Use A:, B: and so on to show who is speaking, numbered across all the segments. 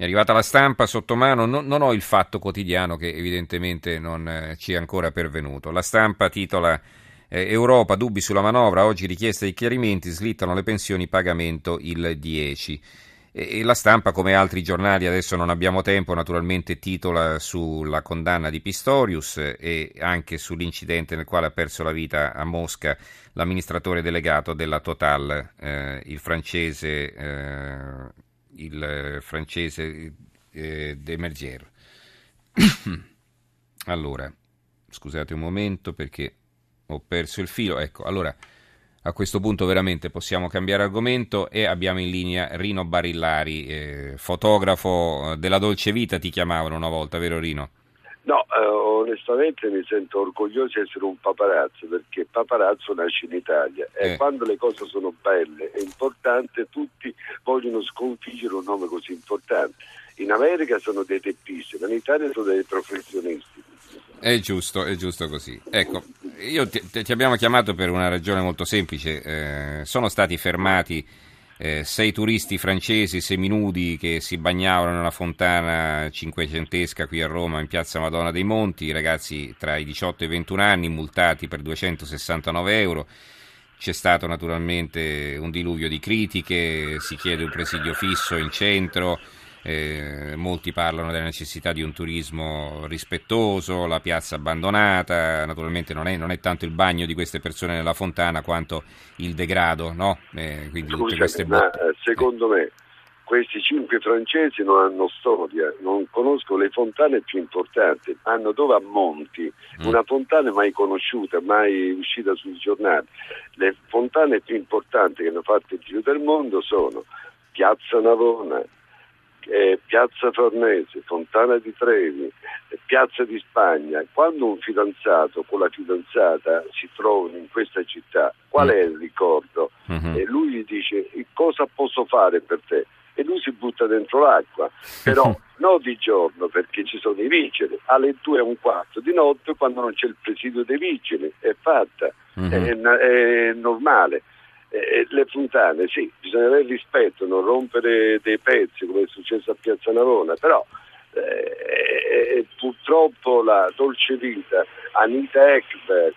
A: è arrivata la stampa sotto mano, non, non, ho il fatto quotidiano che evidentemente non eh, ci è ancora pervenuto. La stampa titola eh, Europa, dubbi sulla manovra, oggi richiesta di chiarimenti, slittano le pensioni, pagamento il 10. E, e la stampa, come altri giornali, adesso non abbiamo tempo, naturalmente titola sulla condanna di Pistorius e anche sull'incidente nel quale ha perso la vita a Mosca l'amministratore delegato della Total, eh, il francese eh, il francese eh, De Mergier. allora, scusate un momento perché ho perso il filo. Ecco, allora a questo punto veramente possiamo cambiare argomento e abbiamo in linea Rino Barillari, eh, fotografo della Dolce Vita, ti chiamavano una volta, vero Rino?
B: No, eh, onestamente mi sento orgoglioso di essere un paparazzo perché paparazzo nasce in Italia e eh. quando le cose sono belle e importanti tutti vogliono sconfiggere un nome così importante. In America sono dei teppisti, ma in Italia sono dei professionisti.
A: È giusto, è giusto così. Ecco, io ti, ti abbiamo chiamato per una ragione molto semplice. Eh, sono stati fermati eh, sei turisti francesi seminudi che si bagnavano nella fontana cinquecentesca qui a Roma in piazza Madonna dei Monti, ragazzi tra i 18 e i 21 anni multati per 269 euro. C'è stato naturalmente un diluvio di critiche, si chiede un presidio fisso in centro. Eh, molti parlano della necessità di un turismo rispettoso, la piazza abbandonata, naturalmente non è, non è tanto il bagno di queste persone nella fontana quanto il degrado, no?
B: Eh, quindi Scusami, tutte queste ma eh, secondo me questi cinque francesi non hanno storia, non conoscono le fontane più importanti, hanno dove a Monti, mm. una fontana mai conosciuta, mai uscita sui giornali. Le fontane più importanti che hanno fatto il giro del mondo sono Piazza Navona, eh, Piazza Farnese, Fontana di Trevi, eh, Piazza di Spagna, quando un fidanzato con la fidanzata si trovano in questa città, qual è il ricordo? Uh-huh. E lui gli dice cosa posso fare per te? E lui si butta dentro l'acqua, però non di giorno perché ci sono i vigili, alle due e un quarto di notte quando non c'è il presidio dei vigili, è fatta, uh-huh. è, è normale. Eh, le fontane, sì, bisogna avere rispetto, non rompere dei pezzi come è successo a Piazza Navona, però eh, eh, purtroppo la dolce vita, Anita Ekberg,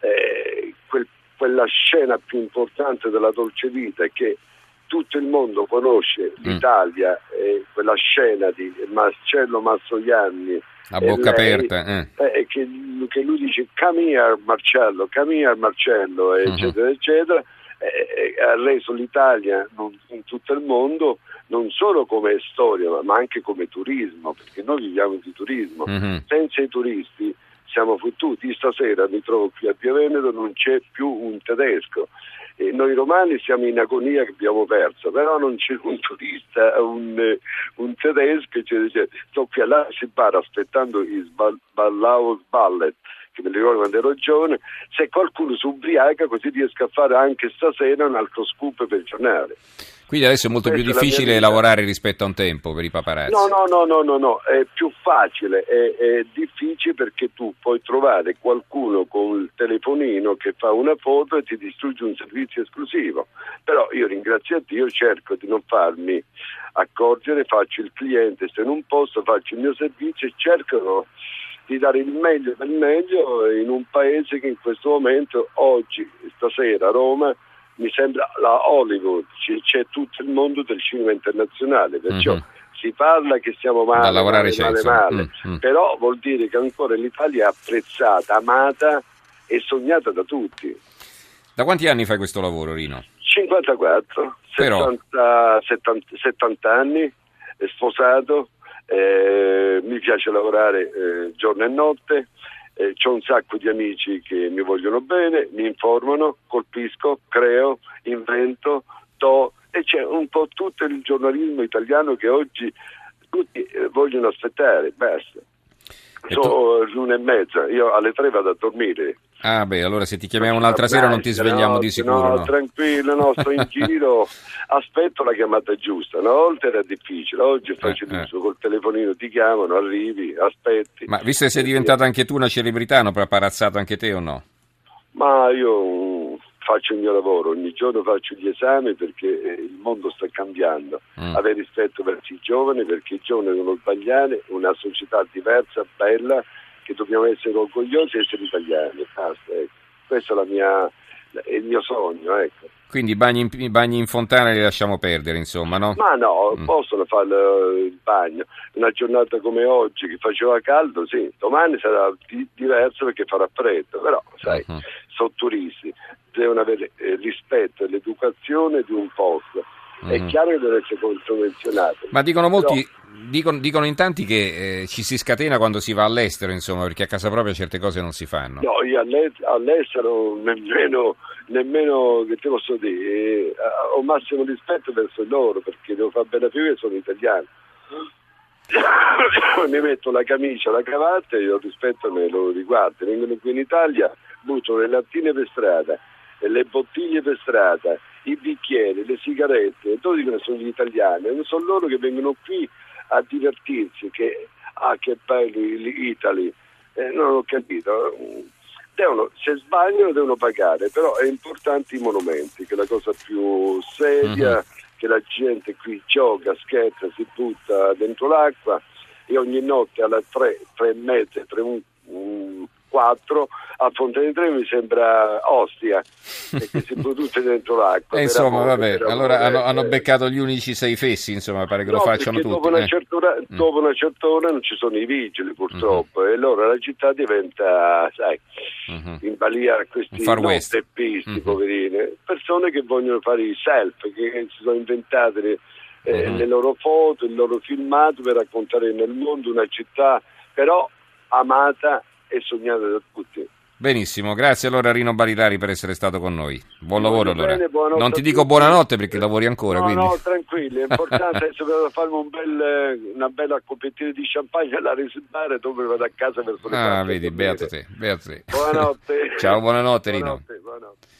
B: eh, quel, quella scena più importante della dolce vita che tutto il mondo conosce mm. l'Italia e quella scena di Marcello Mastroianni
A: a bocca lei, aperta eh.
B: Eh, che, che, lui dice come here Marcello, come here Marcello eccetera mm-hmm. eccetera eh, ha reso l'Italia non, in tutto il mondo non solo come storia ma, anche come turismo, perché noi viviamo di turismo. Mm-hmm. Senza i turisti siamo fottuti. Stasera mi trovo qui a Via Veneto, non c'è più un tedesco. E noi romani siamo in agonia che abbiamo perso, però non c'è un turista, un, un tedesco, cioè, cioè, sto qui alla bar aspettando il Ballaus Ballet me li ricordo quando ero giovane, se qualcuno si ubriaca così riesco a fare anche stasera un altro scoop per il giornale.
A: Quindi adesso è molto Questa più difficile lavorare rispetto a un tempo per i paparazzi.
B: No, no, no, no, no, no. è più facile, è, è, difficile perché tu puoi trovare qualcuno con il telefonino che fa una foto e ti distrugge un servizio esclusivo. Però io ringrazio a Dio, cerco di non farmi accorgere, faccio il cliente se non posso, faccio il mio servizio e cerco di dare il meglio del meglio in un paese che in questo momento, oggi, stasera a Roma, mi sembra la Hollywood, c'è tutto il mondo del cinema internazionale, perciò mm-hmm. si parla che siamo male, male, male, male. Mm-hmm. però vuol dire che ancora l'Italia è apprezzata, amata e sognata da tutti.
A: Da quanti anni fai questo lavoro, Rino?
B: 54, però... 70, 70, 70 anni, sposato, eh, mi piace lavorare eh, giorno e notte, eh, ho un sacco di amici che mi vogliono bene, mi informano, colpisco, creo, invento, do e c'è un po' tutto il giornalismo italiano che oggi tutti eh, vogliono aspettare, basta. Sono l'una e mezza, io alle tre vado a dormire.
A: Ah beh, allora se ti chiamiamo un'altra sera non ti svegliamo
B: no,
A: di sicuro.
B: No, no, tranquillo, no, sto in giro, aspetto la chiamata giusta. Una volta era difficile, oggi è eh, facilissimo, eh, eh. col telefonino ti chiamano, arrivi, aspetti.
A: Ma visto che sei diventata anche tu una celebrità, hanno paparazzato anche te o no?
B: Ma io faccio il mio lavoro, ogni giorno faccio gli esami perché eh, il mondo sta cambiando, mm. avere rispetto verso i giovani perché i giovani devono sbagliare, una società diversa, bella, che dobbiamo essere orgogliosi di essere italiani. Basta, ecco. Questo è, mia, è il mio sogno. Ecco.
A: Quindi i bagni, in, bagni in fontana li lasciamo perdere, insomma, no?
B: Ma no, mm. possono fare il bagno. Una giornata come oggi che faceva caldo, sì, domani sarà di- diverso perché farà freddo, però sai, uh-huh. sono turisti, devono avere eh, rispetto e l'educazione di un posto. Uh-huh. È mhm. chiaro che deve essere convenzionato.
A: Ma dicono molti, però... dicono, dicono, in tanti che eh, ci si scatena quando si va all'estero, insomma, perché a casa propria certe cose non si fanno.
B: No, io all'estero nemmeno nemmeno che te posso dire, eh, ho massimo rispetto verso loro perché devo fare bene più che sono italiano. Mi metto la camicia, la cravatta e io rispetto nei loro riguardi. Vengono qui in Italia, buttano le lattine per strada, le bottiglie per strada, i bicchieri, le sigarette, e tutti dicono sono gli italiani, non sono loro che vengono qui a divertirsi, che ah che bello l'Italy, eh, non ho capito devono, se sbagliano devono pagare, però è importante i monumenti, che è la cosa più seria, uh-huh. che la gente qui gioca, scherza, si butta dentro l'acqua e ogni notte alle tre, tre e mezza, tre, un, un, 4 a Fontana Trevi mi sembra Ostia perché si produce dentro l'acqua
A: e insomma vabbè allora hanno, hanno, beccato gli unici sei fessi insomma pare che no, lo facciano tutti
B: dopo una, eh. ora, mm. dopo una, certa ora, non ci sono i vigili purtroppo mm-hmm. e allora la città diventa sai mm-hmm. in balia a questi teppisti mm-hmm. poverini persone che vogliono fare i self che si sono inventate le, eh, mm-hmm. le loro foto il loro filmato per raccontare nel mondo una città però amata e sognate da tutti.
A: Benissimo, grazie allora Rino Barilari per essere stato con noi. Buon lavoro allora. Bene, non ti dico buonanotte perché lavori ancora.
B: No,
A: quindi.
B: no, tranquilli, è importante adesso farmi un bel, una bella coppettina di champagne alla risibare dove vado a casa verso le
A: Ah, vedi, beato te, beato te.
B: Buonanotte.
A: Ciao, buonanotte, buonanotte. Rino.